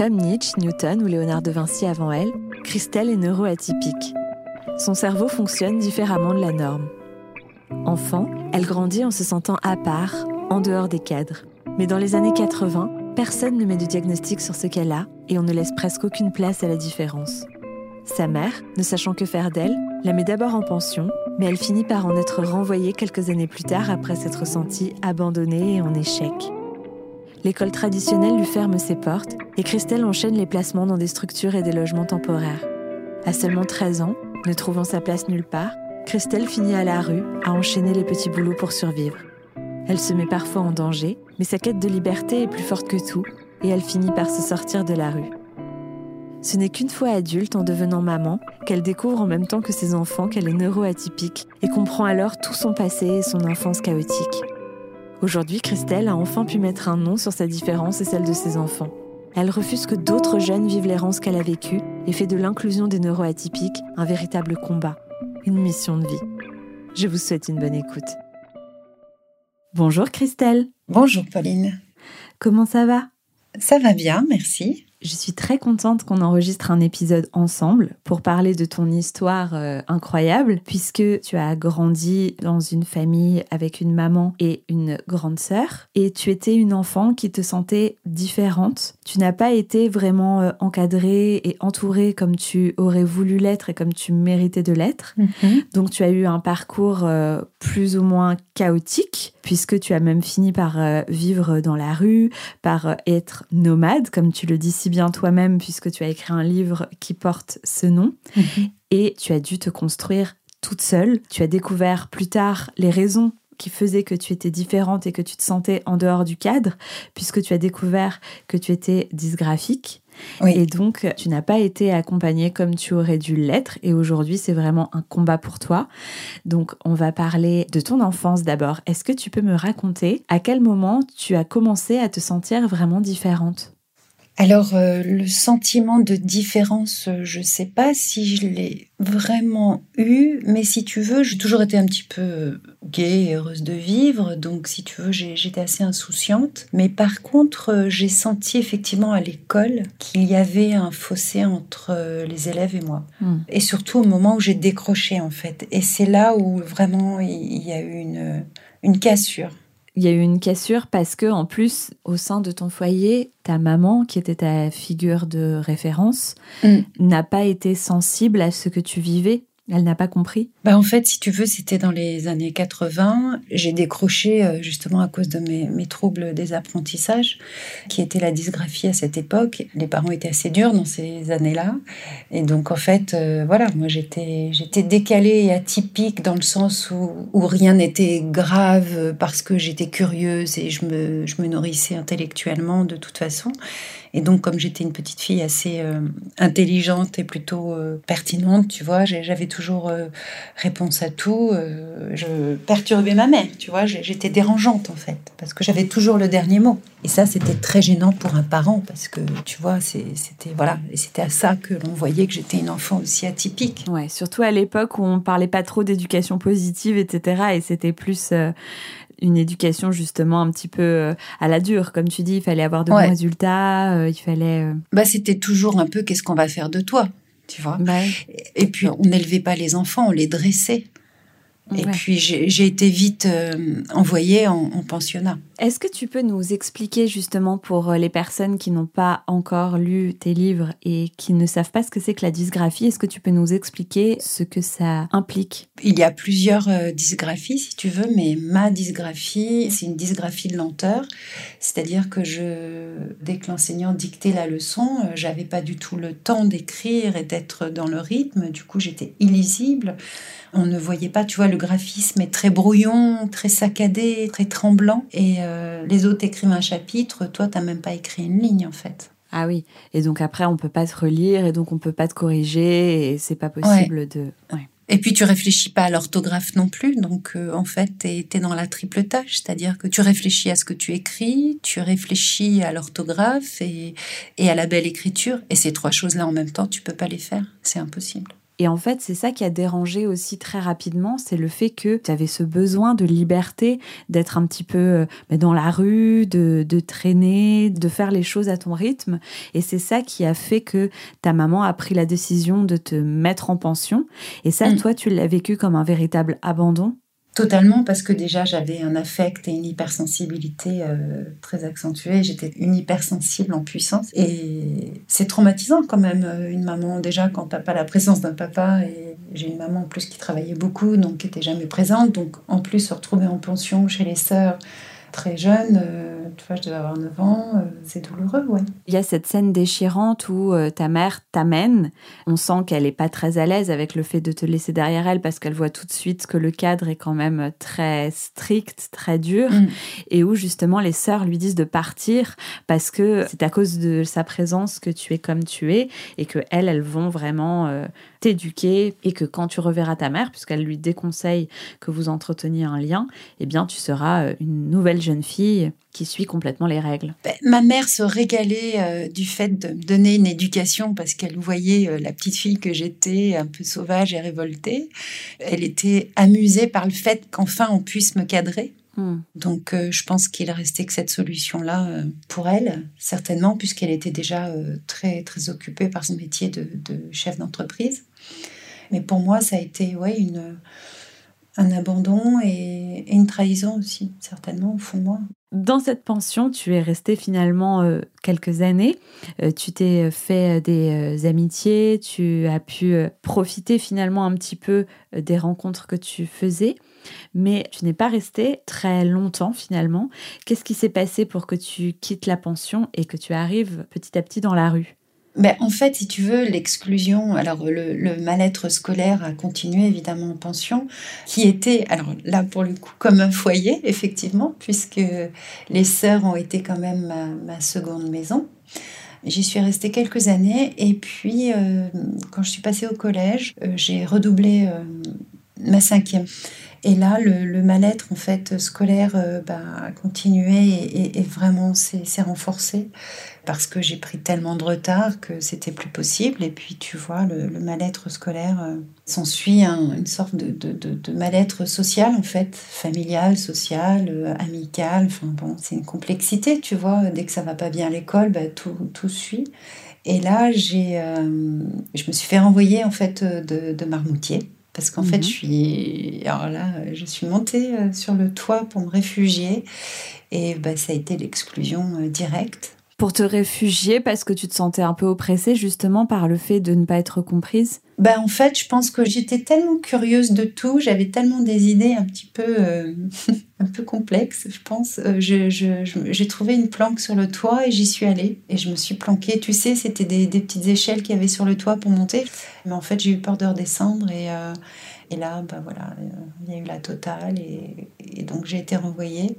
Comme Nietzsche, Newton ou Léonard de Vinci avant elle, Christelle est neuroatypique. Son cerveau fonctionne différemment de la norme. Enfant, elle grandit en se sentant à part, en dehors des cadres. Mais dans les années 80, personne ne met de diagnostic sur ce qu'elle a et on ne laisse presque aucune place à la différence. Sa mère, ne sachant que faire d'elle, la met d'abord en pension, mais elle finit par en être renvoyée quelques années plus tard après s'être sentie abandonnée et en échec. L'école traditionnelle lui ferme ses portes et Christelle enchaîne les placements dans des structures et des logements temporaires. À seulement 13 ans, ne trouvant sa place nulle part, Christelle finit à la rue à enchaîner les petits boulots pour survivre. Elle se met parfois en danger, mais sa quête de liberté est plus forte que tout et elle finit par se sortir de la rue. Ce n'est qu'une fois adulte, en devenant maman, qu'elle découvre en même temps que ses enfants qu'elle est neuroatypique et comprend alors tout son passé et son enfance chaotique. Aujourd'hui, Christelle a enfin pu mettre un nom sur sa différence et celle de ses enfants. Elle refuse que d'autres jeunes vivent l'errance qu'elle a vécue et fait de l'inclusion des neuroatypiques un véritable combat, une mission de vie. Je vous souhaite une bonne écoute. Bonjour Christelle. Bonjour Pauline. Comment ça va? Ça va bien, merci. Je suis très contente qu'on enregistre un épisode ensemble pour parler de ton histoire euh, incroyable, puisque tu as grandi dans une famille avec une maman et une grande sœur, et tu étais une enfant qui te sentait différente. Tu n'as pas été vraiment euh, encadrée et entourée comme tu aurais voulu l'être et comme tu méritais de l'être. Mhm. Donc tu as eu un parcours euh, plus ou moins chaotique, puisque tu as même fini par vivre dans la rue, par être nomade, comme tu le dis si bien toi-même puisque tu as écrit un livre qui porte ce nom. Mhm. Et tu as dû te construire toute seule. Tu as découvert plus tard les raisons qui faisaient que tu étais différente et que tu te sentais en dehors du cadre, puisque tu as découvert que tu étais dysgraphique. Et donc, tu n'as pas été accompagnée comme tu aurais dû l'être. Et aujourd'hui, c'est vraiment un combat pour toi. Donc, on va parler de ton enfance d'abord. Est-ce que tu peux me raconter à quel moment tu as commencé à te sentir vraiment différente? Alors, euh, le sentiment de différence, euh, je ne sais pas si je l'ai vraiment eu, mais si tu veux, j'ai toujours été un petit peu euh, gaie et heureuse de vivre, donc si tu veux, j'étais assez insouciante. Mais par contre, j'ai senti effectivement à l'école qu'il y avait un fossé entre les élèves et moi. Hmm. Et surtout au moment où j'ai décroché, en fait. Et c'est là où vraiment il y a eu une, une cassure il y a eu une cassure parce que, en plus, au sein de ton foyer, ta maman, qui était ta figure de référence, mm. n'a pas été sensible à ce que tu vivais. Elle n'a pas compris bah En fait, si tu veux, c'était dans les années 80. J'ai décroché euh, justement à cause de mes, troubles des apprentissages, qui était la dysgraphie à cette époque. Les parents étaient assez durs dans ces années-là. Et donc, en fait, euh, voilà, moi, j'étais, j'étais décalée et atypique dans le sens où, où rien n'était grave parce que j'étais curieuse et je me, je me nourrissais intellectuellement de toute façon. Et donc, comme j'étais une petite fille assez euh, intelligente et plutôt euh, pertinente, tu vois, j'avais toujours euh, réponse à tout. je perturbais ma mère, tu vois, j'étais dérangeante en fait, parce que j'avais toujours le dernier mot. Et ça, c'était très gênant pour un parent, parce que, tu vois, c'était voilà, et c'était à ça que l'on voyait que j'étais une enfant aussi atypique. Ouais, surtout à l'époque où on parlait pas trop d'éducation positive, etc. Et c'était plus une éducation justement un petit peu euh, à la dure, comme tu dis, il fallait avoir de bons résultats, euh, il fallait. Euh, bah c'était toujours un peu qu'est-ce qu'on va faire de toi, tu vois? Et puis on n'élevait pas les enfants, on les dressait. Et puis j'ai été vite envoyée en pensionnat. Est-ce que tu peux nous expliquer justement pour euh, les personnes qui n'ont pas encore lu tes livres et qui ne savent pas ce que c'est que la dysgraphie, est-ce que tu peux nous expliquer ce que ça implique? Il y a plusieurs euh, dysgraphies si tu veux, mais ma dysgraphie, c'est une dysgraphie de lenteur, c'est-à-dire que dès que l'enseignant dictait la leçon, euh, j'avais pas du tout le temps d'écrire et d'être dans le rythme, du coup j'étais illisible. On ne voyait pas, tu vois, le graphisme est très brouillon, très saccadé, très tremblant. Et les autres écrivent un chapitre, toi, tu n'as même pas écrit une ligne, en fait. Ah oui, et donc après, on peut pas te relire, et donc on peut pas te corriger, et c'est pas possible de... Et puis tu réfléchis pas à l'orthographe non plus, donc euh, en fait tu es, dans la triple tâche, c'est-à-dire que tu réfléchis à ce que tu écris, tu réfléchis à l'orthographe et, et, à la belle écriture, et ces trois choses-là en même temps tu peux pas les faire, c'est impossible. Et en fait, c'est ça qui a dérangé aussi très rapidement, c'est le fait que tu avais ce besoin de liberté, d'être un petit peu euh, bah, dans la rue, de, de traîner, de faire les choses à ton rythme. Et c'est ça qui a fait que ta maman a pris la décision de te mettre en pension. Et ça, mm. toi, tu l'as vécu comme un véritable abandon? Totalement, parce que déjà j'avais un affect et une hypersensibilité euh, très accentuée. J'étais une hypersensible en puissance. Et c'est traumatisant quand même, euh, une maman, déjà quand t'as pas la présence d'un papa. Et j'ai une maman en plus qui travaillait beaucoup, donc qui était jamais présente. Donc en plus, se retrouver en pension chez les sœurs très jeune, euh, tu vois, je devais avoir 9 ans, euh, c'est douloureux, ouais. Il y a cette scène déchirante où euh, ta mère t'amène. On sent qu'elle est pas très à l'aise avec le fait de te laisser derrière elle parce qu'elle voit tout de suite que le cadre est quand même très strict, très dur, mm. et où justement les sœurs lui disent de partir parce que c'est à cause de sa présence que tu es comme tu es et que elles, elles vont vraiment t'éduquer et que quand tu reverras ta mère, puisqu'elle lui déconseille que vous entreteniez un lien, eh bien tu seras une nouvelle jeune fille qui suit complètement les règles. Ben, ma mère se régalait euh, du fait de me donner une éducation parce qu'elle voyait euh, la petite fille que j'étais, un peu sauvage et révoltée. Elle était amusée par le fait qu'enfin on puisse me cadrer. Hmm. Donc euh, je pense qu'il restait que cette solution-là pour elle, certainement, puisqu'elle était déjà très, très occupée par son métier de, de chef d'entreprise. Mais pour moi, ça a été ouais, un abandon et, une trahison aussi, certainement, au fond de moi. Dans cette pension, tu es resté finalement euh, quelques années. Euh, tu t'es fait euh, des amitiés, tu as pu profiter finalement un petit peu des rencontres que tu faisais. Mais tu n'es pas resté très longtemps finalement. Qu'est-ce qui s'est passé pour que tu quittes la pension et que tu arrives petit à petit dans la rue? Ben, en fait, si tu veux, l'exclusion, alors le, mal-être scolaire a continué évidemment en pension, qui était, alors là pour le coup, comme un foyer, effectivement, puisque les sœurs ont été quand même ma, seconde maison. J'y suis restée quelques années et puis euh, quand je suis passée au collège, euh, j'ai redoublé euh, ma cinquième. Et là, le, mal-être en fait scolaire ben, a continué et, vraiment s'est renforcé parce que j'ai pris tellement de retard que c'était plus possible. Et puis, tu vois, le, mal-être scolaire euh, s'ensuit une sorte de, de, mal-être social, en fait, familial, social, euh, amical. Enfin, bon, c'est une complexité, tu vois. Dès que ça va pas bien à l'école, bah, tout, tout suit. Et là, j'ai, euh, je me suis fait renvoyer, en fait, de, Marmoutier. Parce qu'en fait, mhm. je suis, alors là, je suis montée sur le toit pour me réfugier. Et bah, ça a été l'exclusion directe pour te réfugier parce que tu te sentais un peu oppressée justement par le fait de ne pas être comprise? Ben, En fait, je pense que j'étais tellement curieuse de tout, j'avais tellement des idées un petit peu, euh, un peu complexes, je pense. Euh, j'ai trouvé une planque sur le toit et j'y suis allée et je me suis planquée. Tu sais, c'était des, des petites échelles qu'il y avait sur le toit pour monter. Mais en fait, j'ai eu peur de redescendre et... Euh, et là, bah voilà, il y a eu la totale et, donc j'ai été renvoyée.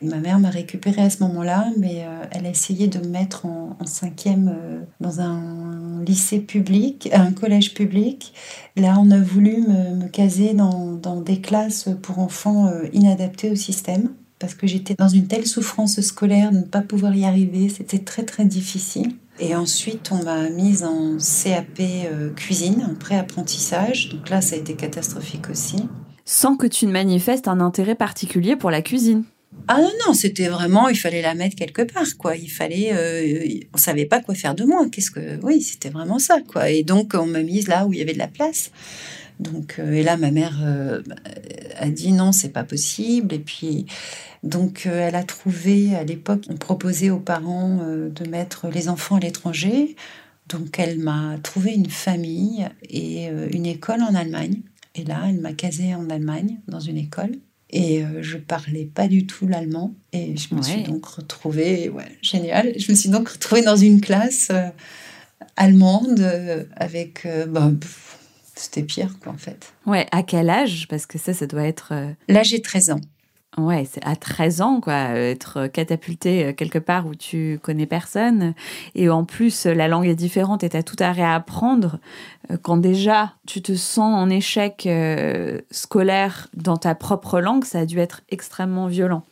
ma mère m'a récupérée à ce moment-là, mais euh, elle a essayé de me mettre en, cinquième euh, dans un lycée public, un collège public. Là, on a voulu me, caser dans, des classes pour enfants euh, inadaptés au système parce que j'étais dans une telle souffrance scolaire de ne pas pouvoir y arriver. C'était très très difficile. Et ensuite, on m'a mise en CAP euh, cuisine, en pré-apprentissage. Donc là, ça a été catastrophique aussi. Sans que tu ne manifestes un intérêt particulier pour la cuisine ah non, non, c'était vraiment, il fallait la mettre quelque part, quoi. Il fallait, euh, on savait pas quoi faire de moi. Qu'est-ce que, oui, c'était vraiment ça, quoi. Et donc, on m'a mise là où il y avait de la place. Donc, euh, et là, ma mère euh, a dit non, c'est pas possible. Et puis, donc, euh, elle a trouvé, à l'époque, on proposait aux parents de mettre les enfants à l'étranger. Donc, elle m'a trouvé une famille et une école en Allemagne. Et là, elle m'a casée en Allemagne, dans une école. Et je parlais pas du tout l'allemand. Et je me suis donc retrouvée, ouais, génial. Je me suis donc retrouvée dans une classe allemande avec, bah, c'était pire, quoi, en fait. Ouais, à quel âge? Parce que ça, ça doit être. Euh, Là, j'ai 13 ans. Ouais, c'est à 13 ans, quoi, être catapulté euh, quelque part où tu connais personne. Et en plus, la langue est différente et tu as tout à réapprendre. Euh, quand déjà tu te sens en échec scolaire dans ta propre langue, ça a dû être extrêmement violent.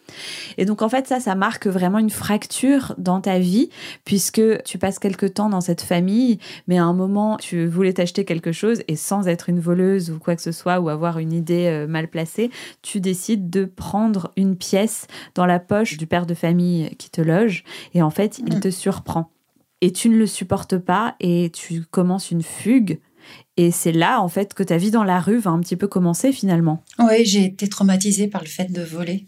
Et donc en fait ça, ça marque vraiment une fracture dans ta vie puisque tu passes quelque temps dans cette famille, mais à un moment tu voulais t'acheter quelque chose et sans être une voleuse ou quoi que ce soit ou avoir une idée euh, mal placée, tu décides de prendre une pièce dans la poche du père de famille qui te loge et en fait il mm. te surprend. Et tu ne le supportes pas et tu commences une fugue et c'est là, en fait, que ta vie dans la rue va un petit peu commencer finalement. Oui, j'ai été traumatisée par le fait de voler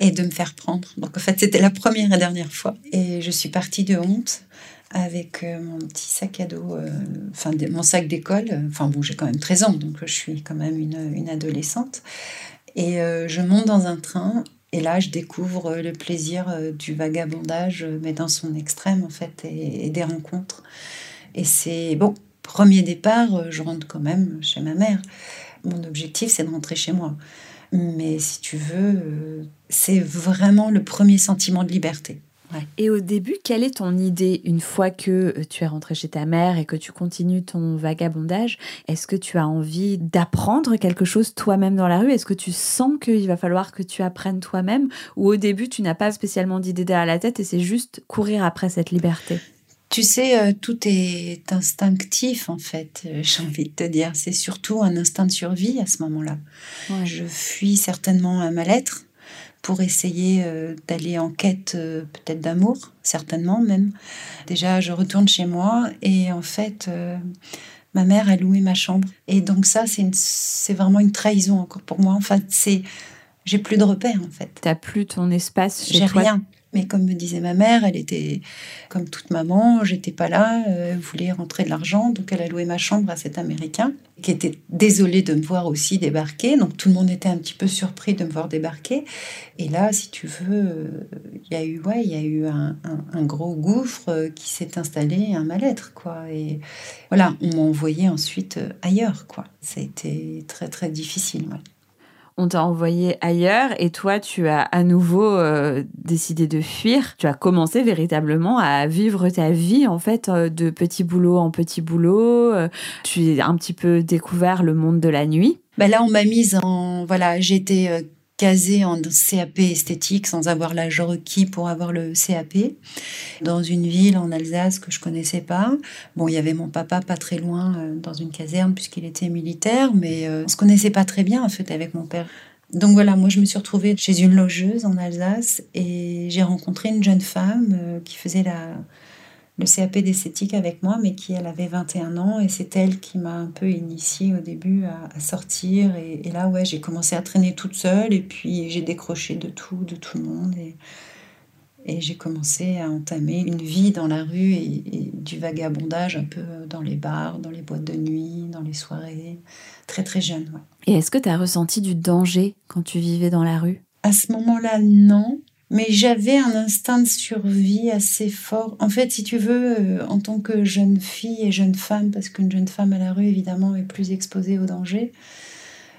et de me faire prendre. Donc en fait, c'était la première et dernière fois. Et je suis partie de honte avec euh, mon petit sac à dos, euh, enfin mon sac d'école. Enfin bon, j'ai quand même 13 ans, donc je suis quand même une, adolescente. Et euh, je monte dans un train et là, je découvre le plaisir du vagabondage, mais dans son extrême, en fait, et des rencontres. Et c'est bon, premier départ, euh, je rentre quand même chez ma mère. Mon objectif, c'est de rentrer chez moi. Mais si tu veux, euh, c'est vraiment le premier sentiment de liberté. Et au début, quelle est ton idée une fois que euh, tu es rentré chez ta mère et que tu continues ton vagabondage? Est-ce que tu as envie d'apprendre quelque chose toi-même dans la rue? Est-ce que tu sens qu'il va falloir que tu apprennes toi-même? Ou au début, tu n'as pas spécialement d'idée derrière la tête et c'est juste courir après cette liberté? Tu sais, euh, tout est instinctif en fait, euh, j'ai envie de te dire. C'est surtout un instinct de survie à ce moment-là. Je fuis certainement un mal-être pour essayer euh, d'aller en quête peut-être d'amour, certainement même. Déjà, je retourne chez moi et en fait, ma mère a loué ma chambre. Et donc ça, c'est vraiment une trahison encore pour moi. Enfin, c'est... J'ai plus de repères en fait. T'as plus ton espace chez toi. J'ai rien. Mais comme me disait ma mère, elle était comme toute maman, j'étais pas là, euh, elle voulait rentrer de l'argent, donc elle a loué ma chambre à cet Américain qui était désolé de me voir aussi débarquer. Donc tout le monde était un petit peu surpris de me voir débarquer. Et là, si tu veux, il y a eu ouais, y a eu un, gros gouffre euh, qui s'est installé, un mal-être quoi. Et voilà, on m'a envoyé ensuite euh, ailleurs quoi. Ça a été très très difficile. On t'a envoyé ailleurs et toi, tu as à nouveau euh, décidé de fuir. Tu as commencé véritablement à vivre ta vie, en fait, euh, de petit boulot en petit boulot. Euh, tu as un petit peu découvert le monde de la nuit. Ben là, on m'a mise en. Voilà, j'étais casée en CAP esthétique sans avoir l'âge requis pour avoir le CAP dans une ville en Alsace que je connaissais pas. Bon, il y avait mon papa pas très loin euh, dans une caserne puisqu'il était militaire, mais euh, on se connaissait pas très bien en fait avec mon père. Donc voilà, moi je me suis retrouvée chez une logeuse en Alsace et j'ai rencontré une jeune femme euh, qui faisait la, le CAP d'esthétique avec moi, mais qui, elle, avait 21 ans, et c'est elle qui m'a un peu initiée au début à, sortir. Et, là, ouais, j'ai commencé à traîner toute seule, et puis j'ai décroché de tout, de tout le monde, et, et j'ai commencé à entamer une vie dans la rue et, du vagabondage un peu dans les bars, dans les boîtes de nuit, dans les soirées, très très jeune. Ouais. Et est-ce que tu as ressenti du danger quand tu vivais dans la rue? À ce moment-là, non. Mais j'avais un instinct de survie assez fort. En fait, si tu veux, euh, en tant que jeune fille et jeune femme, parce qu'une jeune femme à la rue, évidemment, est plus exposée au danger,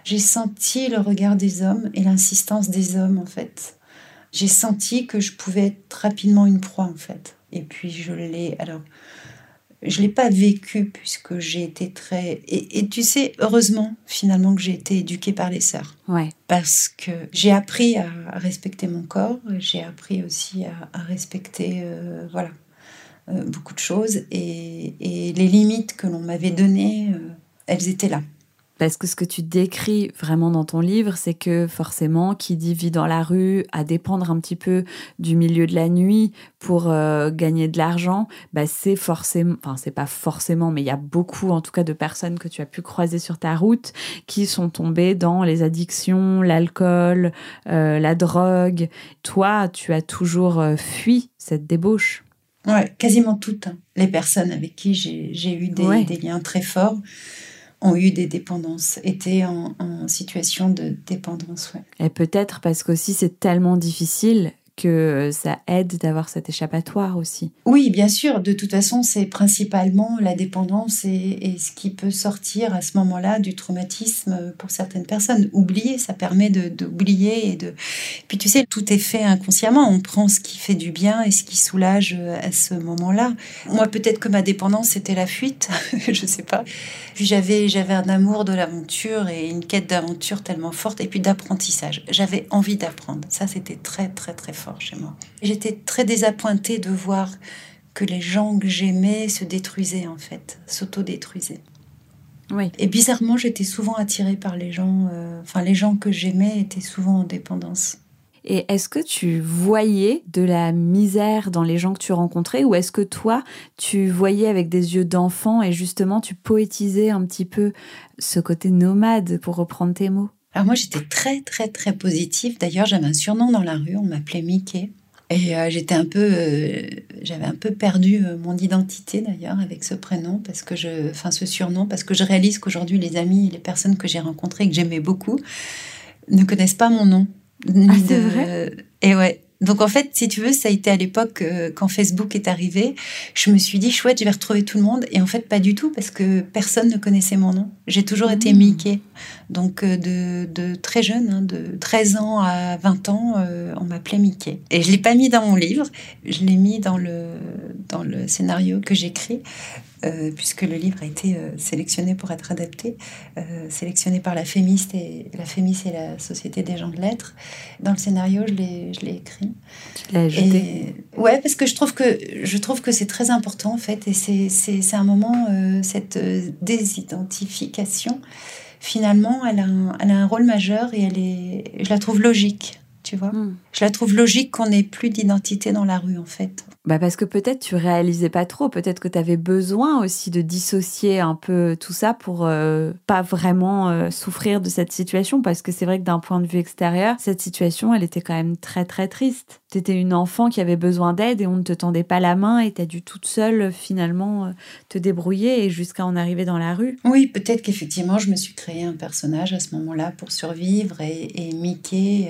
j'ai senti le regard des hommes et l'insistance des hommes, en fait. J'ai senti que je pouvais être rapidement une proie, en fait. Et puis, je l'ai. Alors, je l'ai pas vécu puisque j'ai été très et, tu sais heureusement finalement que j'ai été éduquée par les sœurs. Ouais. Parce que j'ai appris à, respecter mon corps j'ai appris aussi à, respecter euh, voilà euh, beaucoup de choses. Et, et, les limites que l'on m'avait données euh, elles étaient là parce que ce que tu décris vraiment dans ton livre, c'est que forcément, qui dit vie dans la rue, à dépendre un petit peu du milieu de la nuit pour euh, gagner de l'argent, bah c'est forcément, enfin c'est pas forcément, mais il y a beaucoup en tout cas de personnes que tu as pu croiser sur ta route qui sont tombées dans les addictions, l'alcool, euh, la drogue. Toi, tu as toujours euh, fui cette débauche. Ouais, quasiment toutes hein. les personnes avec qui j'ai eu des, des liens très forts ont eu des dépendances, étaient en, situation de dépendance. Et peut-être parce qu'aussi c'est tellement difficile que ça aide d'avoir cet échappatoire aussi. Oui, bien sûr. De toute façon, c'est principalement la dépendance et, ce qui peut sortir à ce moment-là du traumatisme pour certaines personnes. Oublier, ça permet d'oublier et de. Puis tu sais, tout est fait inconsciemment. On prend ce qui fait du bien et ce qui soulage à ce moment-là. Moi, peut-être que ma dépendance c'était la fuite, je sais pas. Puis j'avais j'avais un amour de l'aventure et une quête d'aventure tellement forte et puis d'apprentissage. J'avais envie d'apprendre. Ça, c'était très très très fort chez moi. J'étais très désappointée de voir que les gens que j'aimais se détruisaient en fait, s'auto-détruisaient. Oui. Et bizarrement, j'étais souvent attirée par les gens. Euh, enfin, les gens que j'aimais étaient souvent en dépendance. Et est-ce que tu voyais de la misère dans les gens que tu rencontrais ou est-ce que toi, tu voyais avec des yeux d'enfant et justement tu poétisais un petit peu ce côté nomade, pour reprendre tes mots? Alors moi, j'étais très, très, très positive. D'ailleurs, j'avais un surnom dans la rue, on m'appelait Mickey. Et euh, j'étais un peu, euh, j'avais un peu perdu euh, mon identité d'ailleurs avec ce prénom parce que je, enfin ce surnom parce que je réalise qu'aujourd'hui les amis, les personnes que j'ai rencontrées et que j'aimais beaucoup ne connaissent pas mon nom. Ah, c'est vrai? Et ouais. Donc en fait, si tu veux, ça a été à l'époque euh, quand Facebook est arrivé. Je me suis dit chouette, je vais retrouver tout le monde. Et en fait, pas du tout parce que personne ne connaissait mon nom. J'ai toujours été mmh. Mickey. Donc euh, de, très jeune, hein, de 13 ans à 20 ans, euh, on m'appelait Mickey. Et je l'ai pas mis dans mon livre. Je l'ai mis dans le dans le scénario que j'écris euh, puisque le livre a été euh, sélectionné pour être adapté, euh, sélectionné par la FEMIS et la FEMIS et la Société des gens de lettres. Dans le scénario, je l'ai, je l'ai écrit. Tu l'as ajouté Ouais, parce que je trouve que je trouve que c'est très important en fait, et c'est, c'est, c'est un moment cette désidentification. Finalement, elle a, un, elle a un rôle majeur et elle est, je la trouve logique tu vois. Hmm. Je la trouve logique qu'on n'ait plus d'identité dans la rue, en fait. Bah parce que peut-être tu réalisais pas trop, peut-être que tu avais besoin aussi de dissocier un peu tout ça pour euh, pas vraiment euh, souffrir de cette situation, parce que c'est vrai que d'un point de vue extérieur, cette situation, elle était quand même très très triste. Tu étais une enfant qui avait besoin d'aide et on ne te tendait pas la main et tu as dû toute seule finalement euh, te débrouiller et jusqu'à en arriver dans la rue. Oui, peut-être qu'effectivement je me suis créé un personnage à ce moment-là pour survivre et, et Mickey...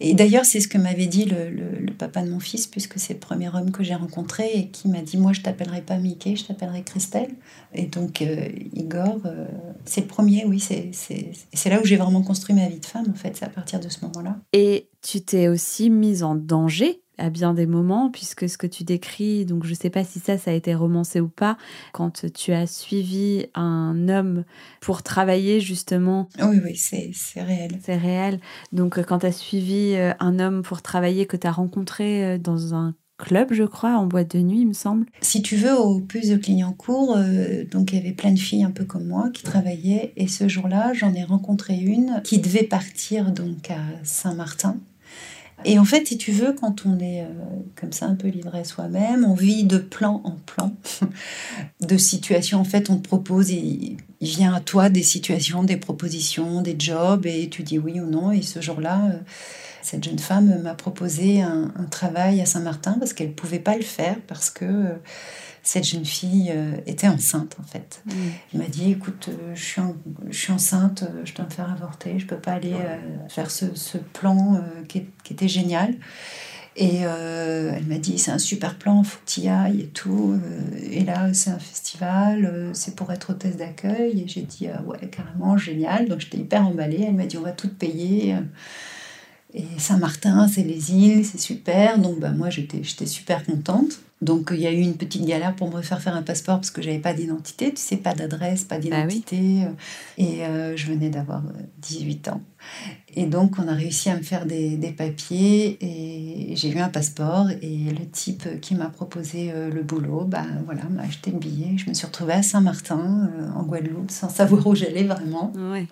Et d'ailleurs, c'est ce que m'avait dit le, papa de mon fils, puisque c'est le premier homme que j'ai rencontré et qui m'a dit Moi, je t'appellerai pas Mickey, je t'appellerai Christelle. Et donc, euh, Igor, euh, c'est le premier, oui, c'est là où j'ai vraiment construit ma vie de femme, en fait, c'est à partir de ce moment-là. Et tu t'es aussi mise en danger à bien des moments, puisque ce que tu décris, donc je ne sais pas si ça, ça a été romancé ou pas, quand tu as suivi un homme pour travailler justement. Oui, oui, c'est réel. C'est réel. Donc euh, quand tu as suivi euh, un homme pour travailler que tu as rencontré euh, dans un club, je crois, en boîte de nuit, il me semble. Si tu veux, au plus de Clignancourt, donc il y avait plein de filles un peu comme moi qui travaillaient. Et ce jour-là, j'en ai rencontré une qui devait partir donc à Saint-Martin et en fait, si tu veux, quand on est euh, comme ça un peu livré à soi-même, on vit de plan en plan, de situations. En fait, on te propose, il, vient à toi des situations, des propositions, des jobs, et tu dis oui ou non. Et ce jour-là, euh, cette jeune femme m'a proposé un, un, travail à Saint-Martin parce qu'elle ne pouvait pas le faire parce que euh, cette jeune fille euh, était enceinte en fait. Mm. Elle m'a dit écoute, euh, je, suis je suis enceinte, euh, je dois me faire avorter, je peux pas aller faire ce, ce plan qui, qui, était génial. Et elle m'a dit c'est un super plan, faut que tu y ailles et tout. et là c'est un festival, c'est pour être hôtesse d'accueil. Et j'ai dit ouais carrément génial. Donc j'étais hyper emballée. Elle m'a dit on va tout payer. Et Saint-Martin, c'est les îles, c'est super. Donc bah, moi j'étais super contente. Donc il y a eu une petite galère pour me faire faire un passeport parce que j'avais pas d'identité, tu sais, pas d'adresse, pas bah d'identité. Et euh, je venais d'avoir 18 euh, ans. Et donc, on a réussi à me faire des, des papiers et j'ai eu un passeport. Et le type qui m'a proposé euh, le boulot, ben voilà, m'a acheté le billet. Je me suis retrouvée à Saint-Martin, euh, en Guadeloupe, sans savoir où j'allais vraiment. Ouais.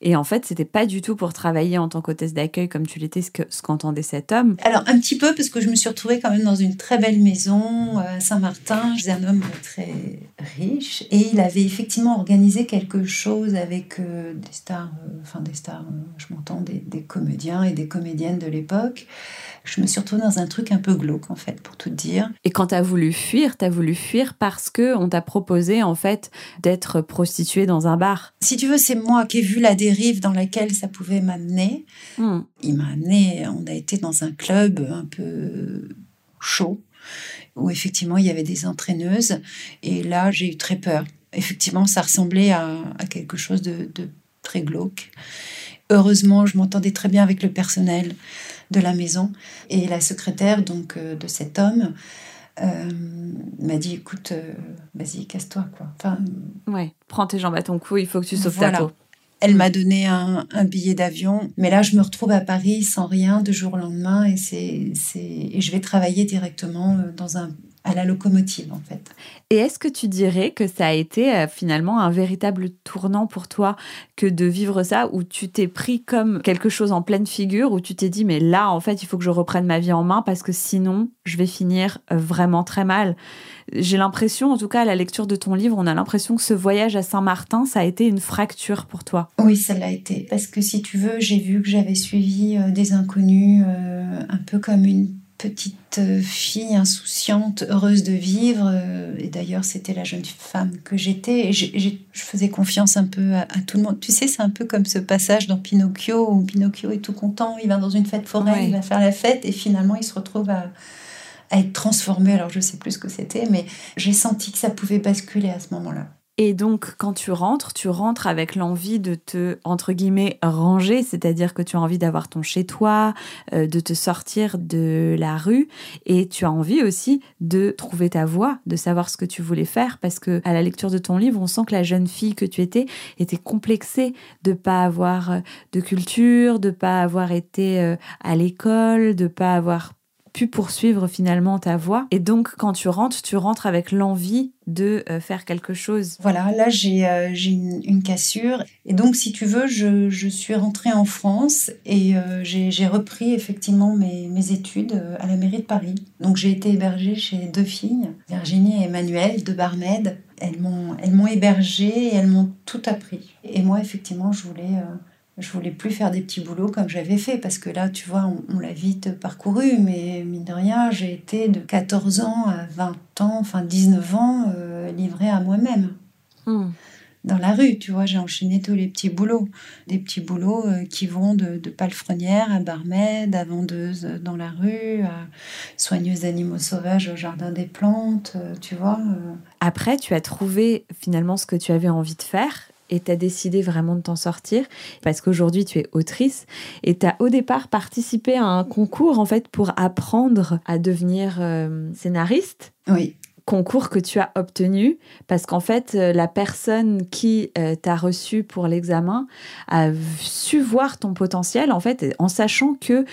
Et en fait, c'était pas du tout pour travailler en tant qu'hôtesse d'accueil comme tu l'étais, ce qu'entendait ce cet homme. Alors, un petit peu, parce que je me suis retrouvée quand même dans une très belle maison euh, à Saint-Martin. J'étais un homme très riche et il avait effectivement organisé quelque chose avec des stars, enfin des stars je m'entends des, des, comédiens et des comédiennes de l'époque. Je me suis retrouvée dans un truc un peu glauque, en fait, pour tout dire. Et quand tu as voulu fuir, tu as voulu fuir parce que on t'a proposé, en fait, d'être prostituée dans un bar. Si tu veux, c'est moi qui ai vu la dérive dans laquelle ça pouvait m'amener. Hmm. Il m'a amené, on a été dans un club un peu chaud, où effectivement il y avait des entraîneuses. Et là, j'ai eu très peur. Effectivement, ça ressemblait à, quelque chose de, de très glauque. Heureusement, je m'entendais très bien avec le personnel de la maison. Et la secrétaire donc euh, de cet homme euh, m'a dit écoute, euh, vas-y, casse-toi. quoi. Enfin, ouais, prends tes jambes à ton cou, il faut que tu sauves ta peau. Elle m'a donné un, un, billet d'avion, mais là je me retrouve à Paris sans rien de jour au lendemain et, c'est, et je vais travailler directement dans un, à la locomotive en fait. Et est-ce que tu dirais que ça a été euh, finalement un véritable tournant pour toi que de vivre ça où tu t'es pris comme quelque chose en pleine figure où tu t'es dit mais là en fait il faut que je reprenne ma vie en main parce que sinon je vais finir euh, vraiment très mal. J'ai l'impression en tout cas à la lecture de ton livre on a l'impression que ce voyage à Saint-Martin ça a été une fracture pour toi. Oui ça l'a été parce que si tu veux j'ai vu que j'avais suivi euh, des inconnus un peu comme une petite euh, fille insouciante, heureuse de vivre. Euh, et d'ailleurs, c'était la jeune femme que j'étais. Et je faisais confiance un peu à, tout le monde. Tu sais, c'est un peu comme ce passage dans Pinocchio où Pinocchio est tout content. Il va dans une fête foraine, il va faire la fête et finalement, il se retrouve à, à être transformé. Alors, je sais plus ce que c'était, mais j'ai senti que ça pouvait basculer à ce moment-là. Et donc, quand tu rentres, tu rentres avec l'envie de te, entre guillemets, ranger, c'est-à-dire que tu as envie d'avoir ton chez-toi, euh, de te sortir de la rue, et tu as envie aussi de trouver ta voie, de savoir ce que tu voulais faire, parce que à la lecture de ton livre, on sent que la jeune fille que tu étais était complexée de pas avoir euh, de culture, de pas avoir été euh, à l'école, de pas avoir pu poursuivre finalement ta voie. Et donc, quand tu rentres, tu rentres avec l'envie de euh, faire quelque chose. Voilà, là, j'ai euh, une, cassure. Et donc, si tu veux, je, suis rentrée en France et euh, j'ai repris effectivement mes, mes, études à la mairie de Paris. Donc, j'ai été hébergée chez deux filles, Virginie et Emmanuel, deux barmaids. Elles m'ont hébergée et elles m'ont tout appris. Et moi, effectivement, je voulais je voulais plus faire des petits boulots comme j'avais fait parce que là, tu vois, on, l'a vite parcouru, mais mine de rien, j'ai été de 14 ans à 20 ans, enfin 19 ans, euh, livrée à moi-même. Hmm. Dans la rue, tu vois, j'ai enchaîné tous les petits boulots. Des petits boulots euh, qui vont de, de palefrenière à barmaid, à vendeuse dans la rue, à soigneuse d'animaux sauvages au jardin des plantes, euh, tu vois. Après, tu as trouvé finalement ce que tu avais envie de faire et tu as décidé vraiment de t'en sortir parce qu'aujourd'hui tu es autrice et tu as au départ participé à un concours en fait pour apprendre à devenir euh, scénariste. Oui. Concours que tu as obtenu parce qu'en fait euh, la personne qui euh, t'a reçu pour l'examen a su voir ton potentiel en fait en sachant que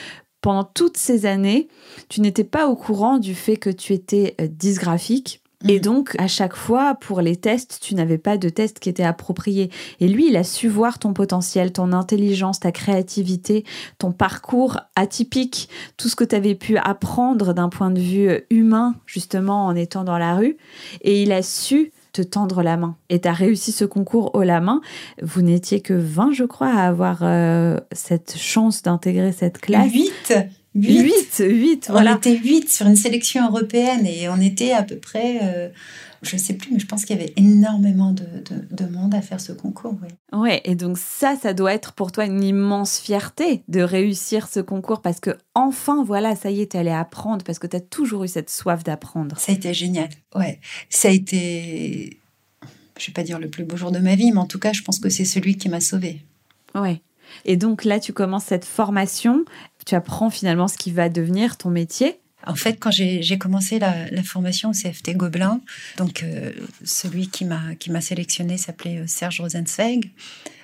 pendant toutes ces années, tu n'étais pas au courant du fait que tu étais dysgraphique et mm. donc, à chaque fois, pour les tests, tu n'avais pas de test qui était approprié. Et lui, il a su voir ton potentiel, ton intelligence, ta créativité, ton parcours atypique, tout ce que tu avais pu apprendre d'un point de vue humain, justement, en étant dans la rue. Et il a su te tendre la main. Et tu as réussi ce concours haut la main. Vous n'étiez que 20, je crois, à avoir euh, cette chance d'intégrer cette classe. 8 8 8, voilà. On était 8 sur une sélection européenne et on était à peu près, euh, je ne sais plus, mais je pense qu'il y avait énormément de, de, monde à faire ce concours. Oui. Ouais, et donc ça, ça doit être pour toi une immense fierté de réussir ce concours parce que enfin, voilà, ça y est, tu allais apprendre parce que tu as toujours eu cette soif d'apprendre. Ça a été génial, ouais. Ça a été, je ne vais pas dire le plus beau jour de ma vie, mais en tout cas, je pense que c'est celui qui m'a sauvée. Ouais. Et donc là, tu commences cette formation, tu apprends finalement ce qui va devenir ton métier. En fait, quand j'ai commencé la, formation au CFT Gobelin, donc euh, celui qui m'a sélectionné s'appelait euh, Serge Rosenzweig.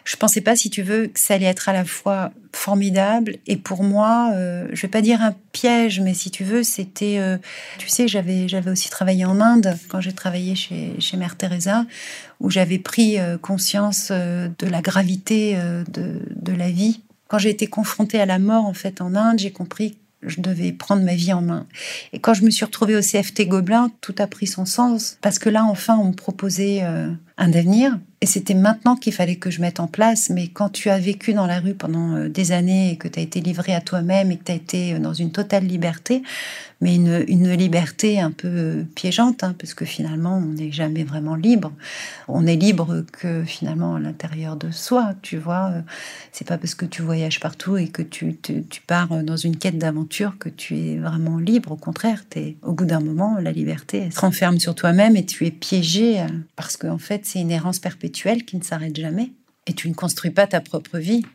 Je pensais pas, si tu veux, que ça allait être à la fois formidable et pour moi, euh, je vais pas dire un piège, mais si tu veux, c'était, tu sais, j'avais j'avais aussi travaillé en Inde quand j'ai travaillé chez chez Mère Teresa, où j'avais pris conscience de la gravité de, de la vie quand j'ai été confrontée à la mort en fait en Inde, j'ai compris que je devais prendre ma vie en main. Et quand je me suis retrouvée au CFT Gobelin, tout a pris son sens parce que là enfin on me proposait euh, un avenir Et c'était maintenant qu'il fallait que je mette en place. Mais quand tu as vécu dans la rue pendant euh, des années et que tu as été livré à toi-même et que tu as été euh, dans une totale liberté, mais une, liberté un peu piégeante, hein, parce que finalement, on n'est jamais vraiment libre. On est libre que finalement à l'intérieur de soi, tu vois. C'est pas parce que tu voyages partout et que tu, pars dans une quête d'aventure que tu es vraiment libre. Au contraire, es, au bout d'un moment, la liberté se renferme sur toi-même et tu es piégé euh, parce qu'en fait, c'est une errance perpétuelle qui ne s'arrête jamais. Et tu ne construis pas ta propre vie.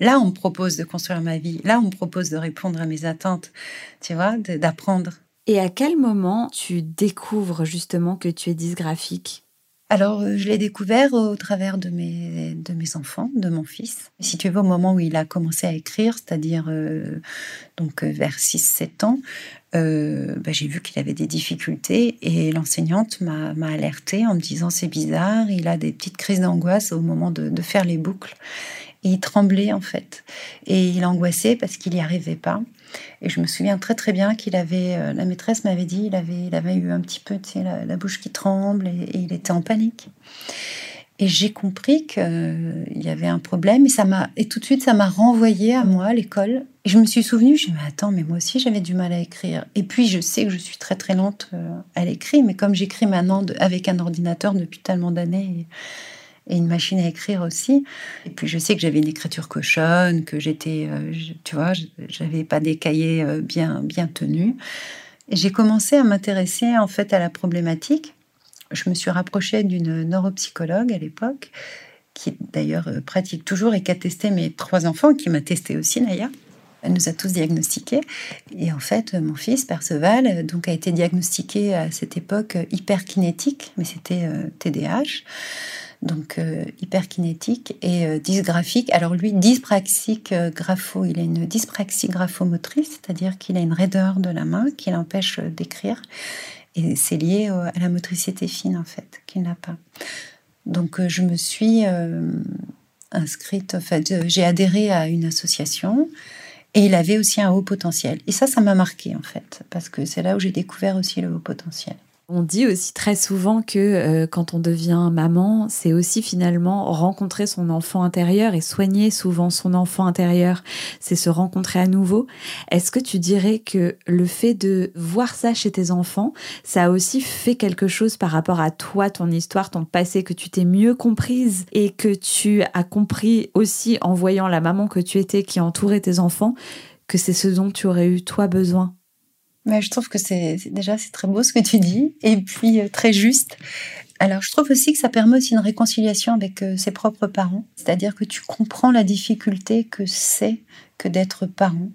Là, on me propose de construire ma vie. Là, on me propose de répondre à mes attentes, tu vois, d'apprendre. Et à quel moment tu découvres justement que tu es dysgraphique? Alors, euh, je l'ai découvert au travers de mes, de mes enfants, de mon fils. Si tu veux, au moment où il a commencé à écrire, c'est-à-dire euh, donc euh, vers 6-7 ans, bah, j'ai vu qu'il avait des difficultés et l'enseignante m'a alerté en me disant c'est bizarre, il a des petites crises d'angoisse au moment de, faire les boucles. Et il tremblait en fait. Et il angoissait parce qu'il n'y arrivait pas. Et je me souviens très très bien qu'il avait, euh, la maîtresse m'avait dit, il avait, il avait eu un petit peu, la, bouche qui tremble et, il était en panique. Et j'ai compris qu'il euh, y avait un problème et ça m'a et tout de suite ça m'a renvoyé à moi à l'école. Et je me suis souvenue, je me mais attends, mais moi aussi j'avais du mal à écrire. Et puis je sais que je suis très très lente euh, à l'écrit, mais comme j'écris maintenant avec un ordinateur depuis tellement d'années, et une machine à écrire aussi. Et puis je sais que j'avais une écriture cochonne, que j'étais, euh, tu vois, j'avais pas des cahiers bien bien tenus. J'ai commencé à m'intéresser en fait à la problématique. Je me suis rapprochée d'une neuropsychologue à l'époque, qui d'ailleurs euh, pratique toujours et qui a testé mes trois enfants, qui m'a testé aussi d'ailleurs. Elle nous a tous diagnostiqués. Et en fait, mon fils, Perceval, donc, a été diagnostiqué à cette époque hyperkinétique, mais c'était TDAH donc euh, hyperkinétique et euh, dysgraphique. Alors lui, dyspraxique euh, grapho, il a une dyspraxie graphomotrice, c'est-à-dire qu'il a une raideur de la main qui l'empêche d'écrire. Et c'est lié à la motricité fine, en fait, qu'il n'a pas. Donc je me suis inscrite, en fait, j'ai adhéré à une association. Et il avait aussi un haut potentiel. Et ça, ça m'a marqué en fait, parce que c'est là où j'ai découvert aussi le haut potentiel. On dit aussi très souvent que euh, quand on devient maman, c'est aussi finalement rencontrer son enfant intérieur et soigner souvent son enfant intérieur, c'est se rencontrer à nouveau. Est-ce que tu dirais que le fait de voir ça chez tes enfants, ça a aussi fait quelque chose par rapport à toi, ton histoire, ton passé, que tu t'es mieux comprise et que tu as compris aussi en voyant la maman que tu étais qui entourait tes enfants, que c'est ce dont tu aurais eu toi besoin? Mais je trouve que c'est déjà c'est très beau ce que tu dis et puis euh, très juste. Alors je trouve aussi que ça permet aussi une réconciliation avec euh, ses propres parents, c'est-à-dire que tu comprends la difficulté que c'est que d'être parent,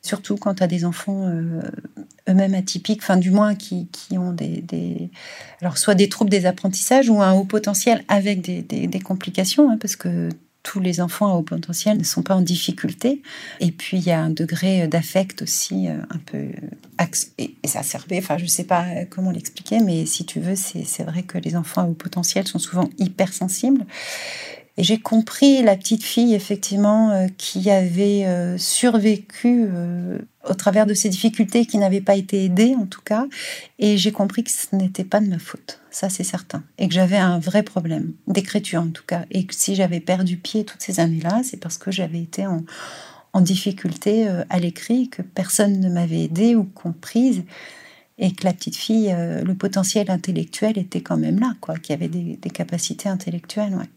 surtout quand tu as des enfants euh, eux-mêmes atypiques, enfin du moins qui, qui ont des, alors soit des troubles des apprentissages ou un haut potentiel avec des, des, des complications, hein, parce que tous les enfants à haut potentiel ne sont pas en difficulté. Et puis, il y a un degré d'affect aussi euh, un peu exacerbé. Enfin, je ne sais pas comment l'expliquer, mais si tu veux, c'est vrai que les enfants à haut potentiel sont souvent hypersensibles. Et j'ai compris la petite fille, effectivement, euh, qui avait euh, survécu euh, au travers de ces difficultés, qui n'avait pas été aidée, en tout cas. Et j'ai compris que ce n'était pas de ma faute, ça c'est certain. Et que j'avais un vrai problème, d'écriture en tout cas. Et que si j'avais perdu pied toutes ces années-là, c'est parce que j'avais été en, difficulté à l'écrit, que personne ne m'avait aidée ou comprise et que la petite fille, le potentiel intellectuel était quand même là, quoi, qu'il y avait des, des capacités intellectuelles. Ouais.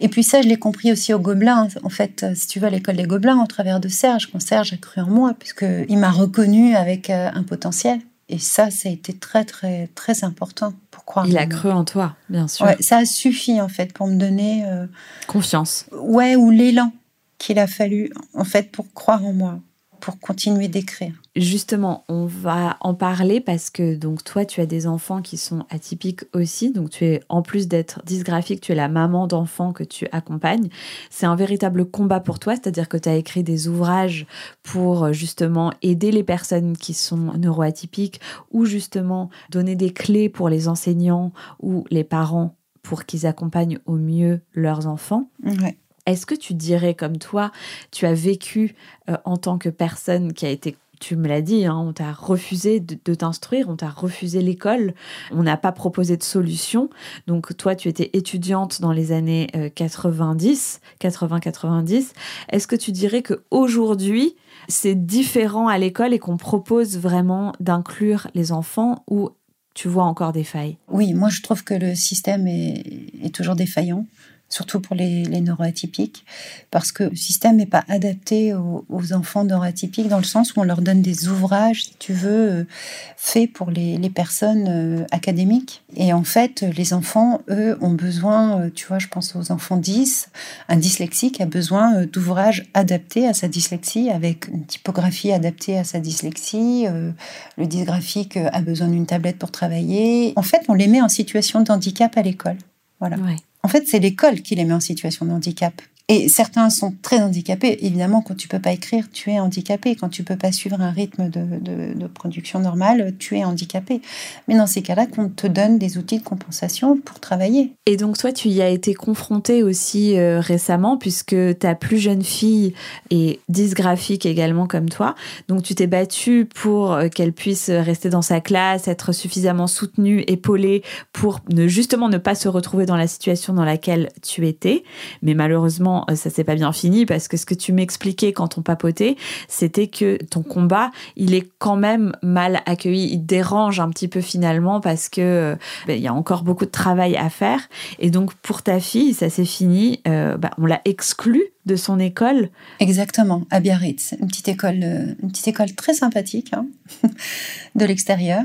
Et puis ça, je l'ai compris aussi au Gobelin. En fait, euh, si tu vas à l'école des Gobelins, au travers de Serge, quand Serge a cru en moi, puisqu'il m'a reconnu avec euh, un potentiel. Et ça, ça a été très, très, très important pour croire. Il a cru en toi, bien sûr. Ouais, ça a suffi, en fait, pour me donner... Euh, Confiance. Ouais, ou l'élan qu'il a fallu, en fait, pour croire en moi pour continuer d'écrire. Justement, on va en parler parce que donc toi, tu as des enfants qui sont atypiques aussi. Donc tu es en plus d'être dysgraphique, tu es la maman d'enfants que tu accompagnes. C'est un véritable combat pour toi, c'est-à-dire que tu as écrit des ouvrages pour justement aider les personnes qui sont neuroatypiques ou justement donner des clés pour les enseignants ou les parents pour qu'ils accompagnent au mieux leurs enfants. Ouais. Est-ce que tu dirais, comme toi, tu as vécu euh, en tant que personne qui a été tu me l'as dit, hein, on t'a refusé de, t'instruire, on t'a refusé l'école, on n'a pas proposé de solution. Donc toi, tu étais étudiante dans les années 90, 80-90. Est-ce que tu dirais que aujourd'hui, c'est différent à l'école et qu'on propose vraiment d'inclure les enfants ou tu vois encore des failles? Oui, moi je trouve que le système est toujours défaillant surtout pour les, neuroatypiques, parce que le système n'est pas adapté aux, enfants neuroatypiques dans le sens où on leur donne des ouvrages, si tu veux, euh, faits pour les, personnes euh, académiques. Et en fait, les enfants, eux, ont besoin, euh, tu vois, je pense aux enfants 10, un dyslexique a besoin d'ouvrages adaptés à sa dyslexie, avec une typographie adaptée à sa dyslexie, le dysgraphique a besoin d'une tablette pour travailler. En fait, on les met en situation de handicap à l'école. Voilà. En fait, c'est l'école qui les met en situation de handicap. Et certains sont très handicapés. Évidemment, quand tu peux pas écrire, tu es handicapé. Quand tu peux pas suivre un rythme de, production normal, tu es handicapé. Mais dans ces cas-là, qu'on te donne des outils de compensation pour travailler. Et donc, toi, tu y as été confrontée aussi euh, récemment, puisque ta plus jeune fille est dysgraphique également comme toi. Donc, tu t'es battue pour euh, qu'elle puisse rester dans sa classe, être suffisamment soutenue, épaulée, pour ne justement ne pas se retrouver dans la situation dans laquelle tu étais. Mais malheureusement, euh, ça s'est pas bien fini parce que ce que tu m'expliquais quand on papotait, c'était que ton combat, il est quand même mal accueilli, il dérange un petit peu finalement parce que euh, ben, il y a encore beaucoup de travail à faire. Et donc pour ta fille, ça s'est fini, euh, bah, on l'a exclue de son école. Exactement, à Biarritz, une petite école, euh, une petite école très sympathique hein, de l'extérieur.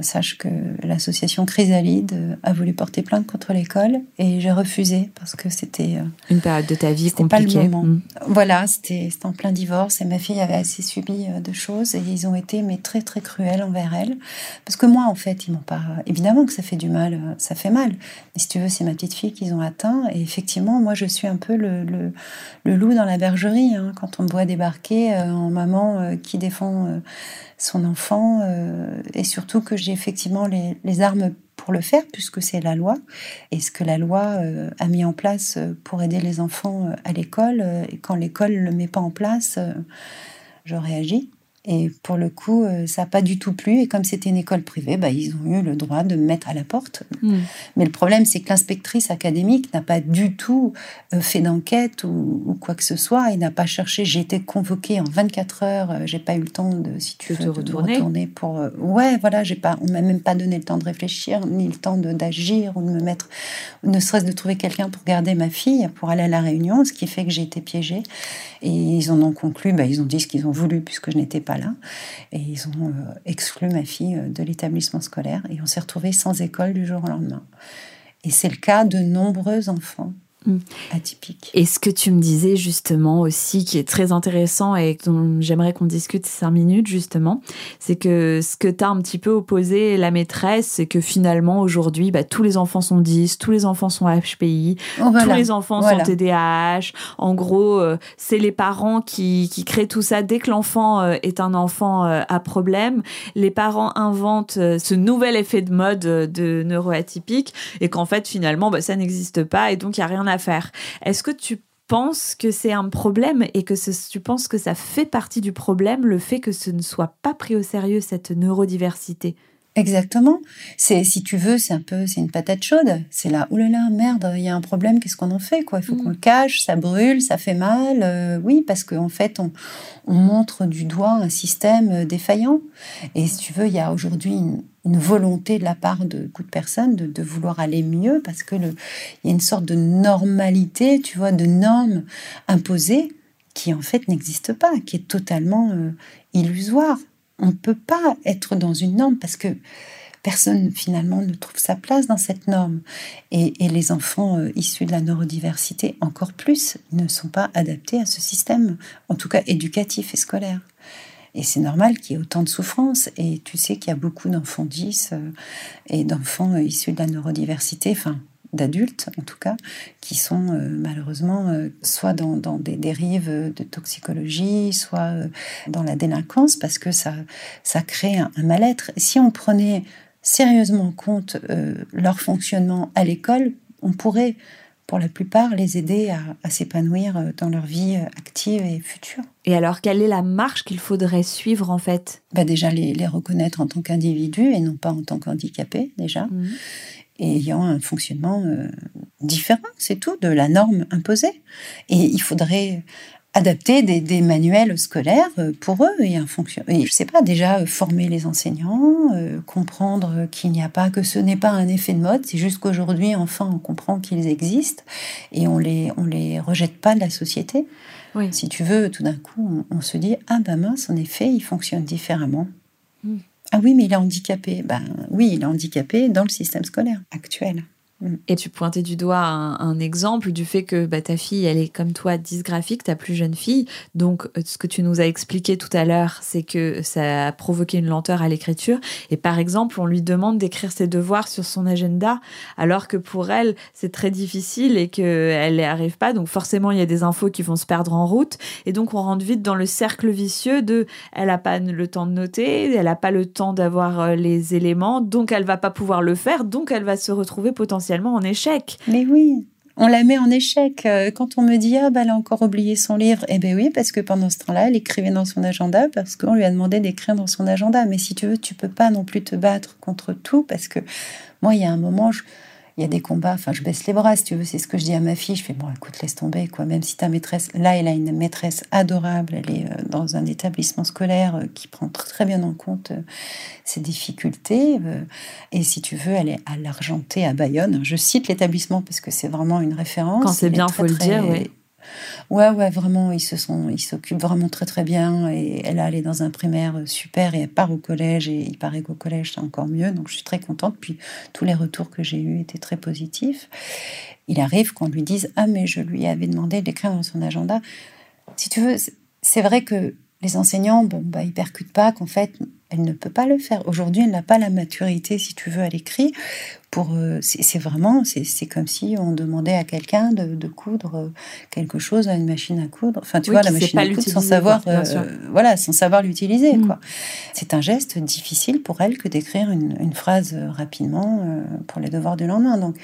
Sache que l'association Chrysalide euh, a voulu porter plainte contre l'école et j'ai refusé parce que c'était euh, une période de ta vie compliquée. Pas le moment. Mm. Voilà, c'était en plein divorce et ma fille avait assez subi de choses et ils ont été mais très très cruels envers elle parce que moi en fait ils m'ont pas évidemment que ça fait du mal, ça fait mal. Mais si tu veux, c'est ma petite fille qu'ils ont atteint et effectivement moi je suis un peu le, le le loup dans la bergerie, hein, quand on doit débarquer euh, en maman euh, qui défend euh, son enfant, et surtout que j'ai effectivement les, armes pour le faire, puisque c'est la loi, et ce que la loi a mis en place pour aider les enfants à l'école, et quand l'école ne le met pas en place, je réagis. Et pour le coup, euh, ça n'a pas du tout plu. Et comme c'était une école privée, bah, ils ont eu le droit de me mettre à la porte. Hmm. Mais le problème, c'est que l'inspectrice académique n'a pas du tout euh, fait d'enquête ou, quoi que ce soit. Il n'a pas cherché. J'ai été convoquée en 24 heures. Euh, j'ai pas eu le temps de, si tu veux, retourner. pour. ouais, voilà, j'ai pas. On m'a même pas donné le temps de réfléchir, ni le temps d'agir ou de me mettre, ne serait-ce de trouver quelqu'un pour garder ma fille, pour aller à la réunion, ce qui fait que j'ai été piégée. Et ils en ont conclu. Bah, ils ont dit ce qu'ils ont voulu puisque je n'étais pas Et ils ont euh, exclu ma fille euh, de l'établissement scolaire et on s'est retrouvé sans école du jour au lendemain. Et c'est le cas de nombreux enfants. Atypique. Et ce que tu me disais justement aussi, qui est très intéressant et dont j'aimerais qu'on discute cinq minutes justement, c'est que ce que tu as un petit peu opposé la maîtresse, c'est que finalement aujourd'hui, bah, tous les enfants sont 10, tous les enfants sont HPI, oh, tous les enfants sont TDAH. En gros, euh, c'est les parents qui, qui, créent tout ça. Dès que l'enfant euh, est un enfant euh, à problème, les parents inventent ce nouvel effet de mode de neuroatypique et qu'en fait finalement, bah, ça n'existe pas et donc il n'y a rien à faire. Est-ce que tu penses que c'est un problème et que tu penses que ça fait partie du problème, le fait que ce ne soit pas pris au sérieux, cette neurodiversité? Exactement. C'est si tu veux, c'est un peu, c'est une patate chaude. C'est là, oh là là, merde, il y a un problème. Qu'est-ce qu'on en fait quoi? Il faut mm. qu'on le cache, ça brûle, ça fait mal. Euh, oui, parce qu'en en fait, on, montre du doigt un système euh, défaillant. Et si tu veux, il y a aujourd'hui une, volonté de la part de beaucoup de personnes de, vouloir aller mieux parce que il y a une sorte de normalité, tu vois, de normes imposées qui en fait n'existe pas, qui est totalement euh, illusoire. On ne peut pas être dans une norme parce que personne finalement ne trouve sa place dans cette norme. Et, les enfants euh, issus de la neurodiversité, encore plus, ne sont pas adaptés à ce système, en tout cas éducatif et scolaire. Et c'est normal qu'il y ait autant de souffrance. Et tu sais qu'il y a beaucoup d'enfants 10 euh, et d'enfants euh, issus de la neurodiversité, d'adultes en tout cas, qui sont euh, malheureusement euh, soit dans, des dérives de toxicologie, soit euh, dans la délinquance, parce que ça, ça crée un, mal-être. Si on prenait sérieusement en compte leur fonctionnement à l'école, on pourrait pour la plupart, les aider à, s'épanouir dans leur vie active et future. Et alors, quelle est la marche qu'il faudrait suivre en fait? Bah Déjà, les, reconnaître en tant qu'individus et non pas en tant qu'handicapés, déjà. Mmh. Et ayant un fonctionnement euh, différent, c'est tout, de la norme imposée. Et il faudrait adapter des, manuels scolaires euh, pour eux et un fonction. Et je sais pas, déjà euh, former les enseignants, euh, comprendre qu'il n'y a pas, que ce n'est pas un effet de mode, c'est juste qu'aujourd'hui, enfin, on comprend qu'ils existent et on les, on les rejette pas de la société. Oui. Si tu veux, tout d'un coup, on, se dit, ah ben mince, en effet, il fonctionne différemment. Hmm. Ah oui, mais il est handicapé. Ben oui, il est handicapé dans le système scolaire actuel. Mm. Et tu pointais du doigt un, exemple du fait que bah, ta fille, elle est comme toi dysgraphique, ta plus jeune fille. Donc, euh, ce que tu nous as expliqué tout à l'heure, c'est que ça a provoqué une lenteur à l'écriture. Et par exemple, on lui demande d'écrire ses devoirs sur son agenda, alors que pour elle, c'est très difficile et qu'elle n'y arrive pas. Donc, forcément, il y a des infos qui vont se perdre en route. Et donc, on rentre vite dans le cercle vicieux de elle n'a pas le temps de noter, elle n'a pas le temps d'avoir euh, les éléments, donc elle va pas pouvoir le faire, donc elle va se retrouver potentiellement en échec. Mais oui, on la met en échec. Euh, quand on me dit ah bah elle a encore oublié son livre, eh ben oui parce que pendant ce temps-là, elle écrivait dans son agenda parce qu'on lui a demandé d'écrire dans son agenda. Mais si tu veux, tu peux pas non plus te battre contre tout parce que moi il y a un moment je, il y a des combats, enfin je baisse les bras si tu veux, c'est ce que je dis à ma fille, je fais bon écoute laisse tomber quoi, même si ta maîtresse, là elle a une maîtresse adorable, elle est euh, dans un établissement scolaire euh, qui prend très bien en compte euh, ses difficultés, et si tu veux elle est à l'Argenté à Bayonne, je cite l'établissement parce que c'est vraiment une référence. Quand c'est bien, faut le dire, oui Ouais, ouais, vraiment, ils se sont, ils s'occupent vraiment très très bien. Et elle a allé dans un primaire super et elle part au collège. Et il paraît qu'au collège c'est encore mieux. Donc je suis très contente. Puis tous les retours que j'ai eus étaient très positifs. Il arrive qu'on lui dise ah mais je lui avais demandé d'écrire dans son agenda. Si tu veux, c'est vrai que les enseignants, bon, bah, ils percutent pas qu'en fait, elle ne peut pas le faire. Aujourd'hui, elle n'a pas la maturité, si tu veux, à l'écrit. Pour, euh, c'est vraiment, c'est comme si on demandait à quelqu'un de, coudre euh, quelque chose à une machine à coudre. Enfin, tu vois, la machine à coudre sans savoir, euh, voilà, sans savoir l'utiliser. Mm. quoi. C'est un geste difficile pour elle que d'écrire une, une, phrase rapidement pour les devoirs du lendemain. Donc,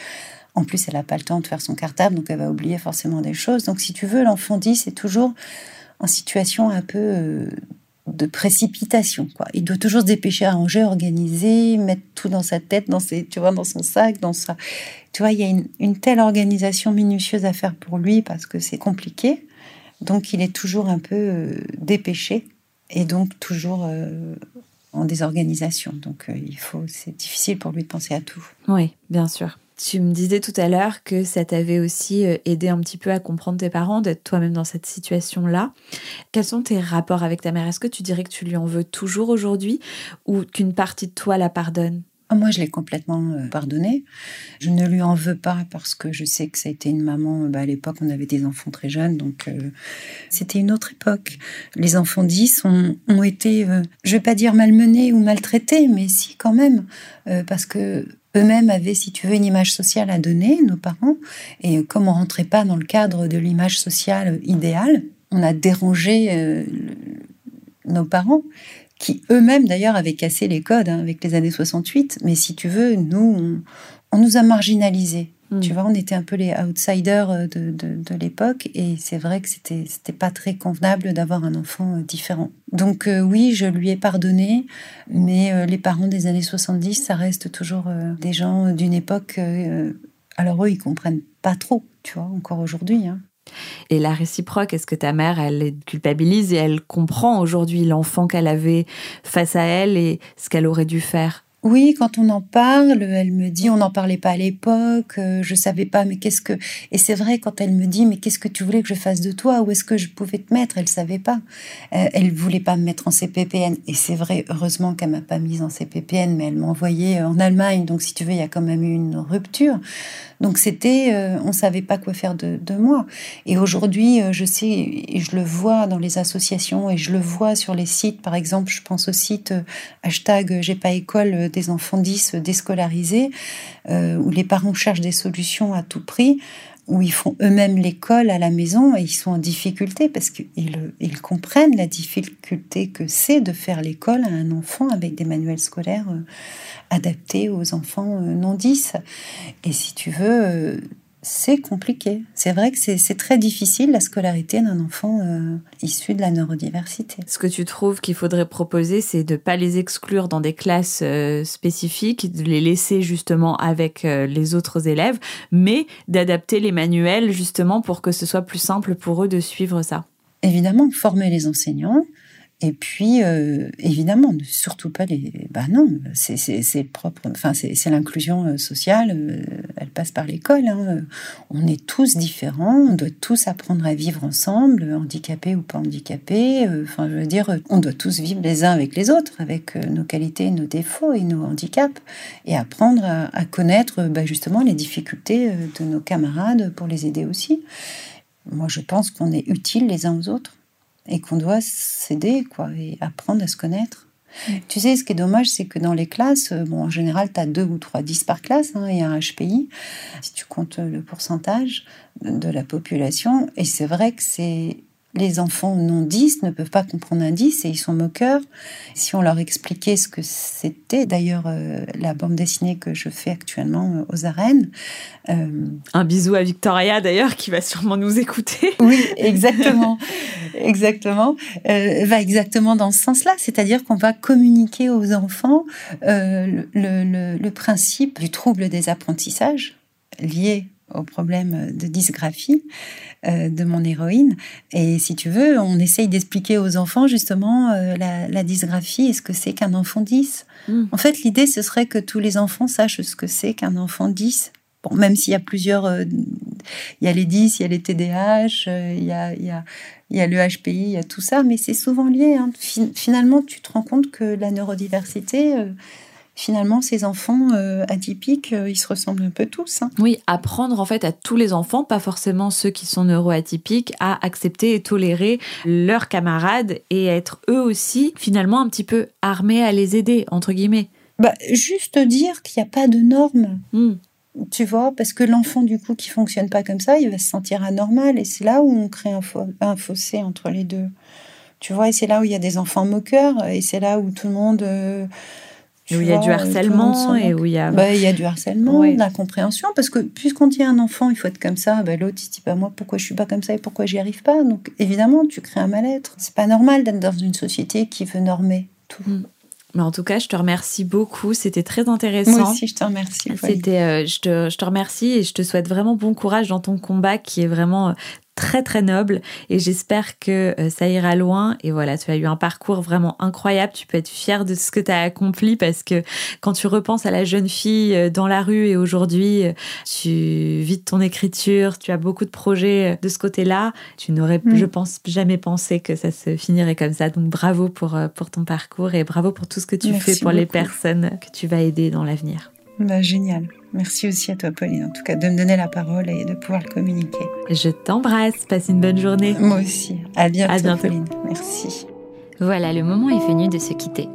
en plus, elle n'a pas le temps de faire son cartable, donc elle va oublier forcément des choses. Donc, si tu veux, l'enfant dit, c'est toujours en situation un peu de précipitation. Quoi. Il doit toujours se dépêcher à ranger, organiser, mettre tout dans sa tête, dans ses, tu vois, dans son sac, dans sa. Tu vois, il y a une, telle organisation minutieuse à faire pour lui parce que c'est compliqué. Donc, il est toujours un peu euh, dépêché et donc toujours euh, en désorganisation. Donc, il faut, c'est difficile pour lui de penser à tout. Oui, bien sûr. Tu me disais tout à l'heure que ça t'avait aussi euh, aidé un petit peu à comprendre tes parents, d'être toi-même dans cette situation-là. Quels sont tes rapports avec ta mère? Est-ce que tu dirais que tu lui en veux toujours aujourd'hui ou qu'une partie de toi la pardonne? Ah, moi, je l'ai complètement euh, pardonné. Je ne lui en veux pas parce que je sais que ça a été une maman. Bah, à l'époque, on avait des enfants très jeunes, donc euh, c'était une autre époque. Les enfants 10 ont, ont été, je vais pas dire malmenés ou maltraités, mais si quand même, parce que eux-mêmes avaient, si tu veux, une image sociale à donner, nos parents. Et comme on rentrait pas dans le cadre de l'image sociale idéale, on a dérangé euh, nos parents, qui eux-mêmes d'ailleurs avaient cassé les codes hein, avec les années 68. Mais si tu veux, nous, on nous a marginalisés. Tu hmm. vois, on était un peu les outsiders euh, de, de, l'époque et c'est vrai que c'était c'était pas très convenable d'avoir un enfant euh, différent. Donc euh, oui, je lui ai pardonné, mais les parents des années 70, ça reste toujours des gens d'une époque. alors eux, ils comprennent pas trop, tu vois, encore aujourd'hui. Hein. Et la réciproque, est-ce que ta mère, elle culpabilise et elle comprend aujourd'hui l'enfant qu'elle avait face à elle et ce qu'elle aurait dû faire? Oui, quand on en parle, elle me dit on n'en parlait pas à l'époque, euh, je savais pas, mais qu'est-ce que. Et c'est vrai, quand elle me dit mais qu'est-ce que tu voulais que je fasse de toi? Où est-ce que je pouvais te mettre? Elle savait pas. Euh, elle voulait pas me mettre en CPPN. Et c'est vrai, heureusement qu'elle m'a pas mise en CPPN, mais elle m'a envoyée en Allemagne. Donc si tu veux, il y a quand même eu une rupture. Donc c'était, euh, on savait pas quoi faire de, de moi. Et aujourd'hui, euh, je sais, et je le vois dans les associations et je le vois sur les sites. Par exemple, je pense au site euh, hashtag J'ai pas école des enfants 10 déscolarisés, où les parents cherchent des solutions à tout prix où ils font eux-mêmes l'école à la maison et ils sont en difficulté parce qu'ils ils comprennent la difficulté que c'est de faire l'école à un enfant avec des manuels scolaires adaptés aux enfants non 10. Et si tu veux, c'est compliqué. C'est vrai que c'est très difficile la scolarité d'un enfant euh, issu de la neurodiversité. Ce que tu trouves qu'il faudrait proposer, c'est de ne pas les exclure dans des classes euh, spécifiques, de les laisser justement avec euh, les autres élèves, mais d'adapter les manuels justement pour que ce soit plus simple pour eux de suivre ça. Évidemment, former les enseignants, et puis, euh, évidemment, surtout pas les. Bah non, c'est propre. Enfin, c'est l'inclusion euh, sociale. Euh, elle passe par l'école. Hein. On est tous différents. On doit tous apprendre à vivre ensemble, handicapés ou pas handicapés. Enfin, je veux dire, on doit tous vivre les uns avec les autres, avec nos qualités, nos défauts et nos handicaps, et apprendre à, connaître bah, justement les difficultés de nos camarades pour les aider aussi. Moi, je pense qu'on est utiles les uns aux autres et qu'on doit s'aider, quoi, et apprendre à se connaître. Mm. Tu sais, ce qui est dommage, c'est que dans les classes, euh, bon, en général, tu as deux ou trois, dix par classe, hein, et un HPI, si tu comptes le pourcentage de la population. Et c'est vrai que c'est les enfants non 10 ne peuvent pas comprendre un 10 et ils sont moqueurs. Si on leur expliquait ce que c'était, d'ailleurs, euh, la bande dessinée que je fais actuellement euh, aux arènes. Euh, un bisou à Victoria, d'ailleurs, qui va sûrement nous écouter. Oui, exactement. exactement. va exactement dans ce sens-là. C'est-à-dire qu'on va communiquer aux enfants le, le principe du trouble des apprentissages lié au problème de dysgraphie euh, de mon héroïne. Et si tu veux, on essaye d'expliquer aux enfants justement euh, la, dysgraphie et ce que c'est qu'un enfant 10. Hmm. En fait, l'idée, ce serait que tous les enfants sachent ce que c'est qu'un enfant 10. Bon, même s'il y a plusieurs... Euh, il y a les 10, il y a les TDAH, il y a, il y a il y a le HPI, il y a tout ça, mais c'est souvent lié. Hein. Finalement, tu te rends compte que la neurodiversité, finalement, ces enfants euh, atypiques, euh, ils se ressemblent un peu tous. Hein. Oui, apprendre en fait à tous les enfants, pas forcément ceux qui sont neuroatypiques, à accepter et tolérer leurs camarades et être eux aussi finalement un petit peu armés à les aider, entre guillemets. Bah, juste dire qu'il n'y a pas de normes. Hmm. Tu vois, parce que l'enfant, du coup, qui fonctionne pas comme ça, il va se sentir anormal. Et c'est là où on crée un, un fossé entre les deux. Tu vois, et c'est là où il y a des enfants moqueurs. Et c'est là où tout le monde... Euh, où il y a du harcèlement et où il y a. Bah, il y a du harcèlement, de l'incompréhension, parce que puisqu'on dit à un enfant, il faut être comme ça, bah, l'autre, il dit pas moi, pourquoi je suis pas comme ça et pourquoi j'y arrive pas? Donc évidemment, tu crées un mal-être. C'est pas normal d'être dans une société qui veut normer tout. Mm. Mais en tout cas, je te remercie beaucoup. C'était très intéressant. Moi aussi, je te remercie. C'était, euh, je, te, je te remercie et je te souhaite vraiment bon courage dans ton combat qui est vraiment très très noble et j'espère que euh, ça ira loin. Et voilà, tu as eu un parcours vraiment incroyable. Tu peux être fier de ce que tu as accompli parce que quand tu repenses à la jeune fille euh, dans la rue et aujourd'hui, euh, tu vis de ton écriture, tu as beaucoup de projets de ce côté-là. Tu n'aurais, mm. je pense, jamais pensé que ça se finirait comme ça. Donc bravo pour, pour ton parcours et bravo pour tout ce que tu fais pour les personnes que tu vas aider dans l'avenir. Bah, génial. Merci aussi à toi, Pauline, en tout cas, de me donner la parole et de pouvoir le communiquer. Je t'embrasse. Passe une bonne journée. Moi aussi. À bientôt, Pauline. Merci. Voilà, le moment est venu de se quitter.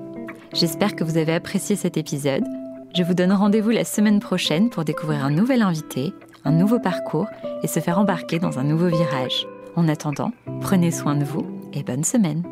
J'espère que vous avez apprécié cet épisode. Je vous donne rendez-vous la semaine prochaine pour découvrir un nouvel invité, un nouveau parcours et se faire embarquer dans un nouveau virage. En attendant, prenez soin de vous et bonne semaine.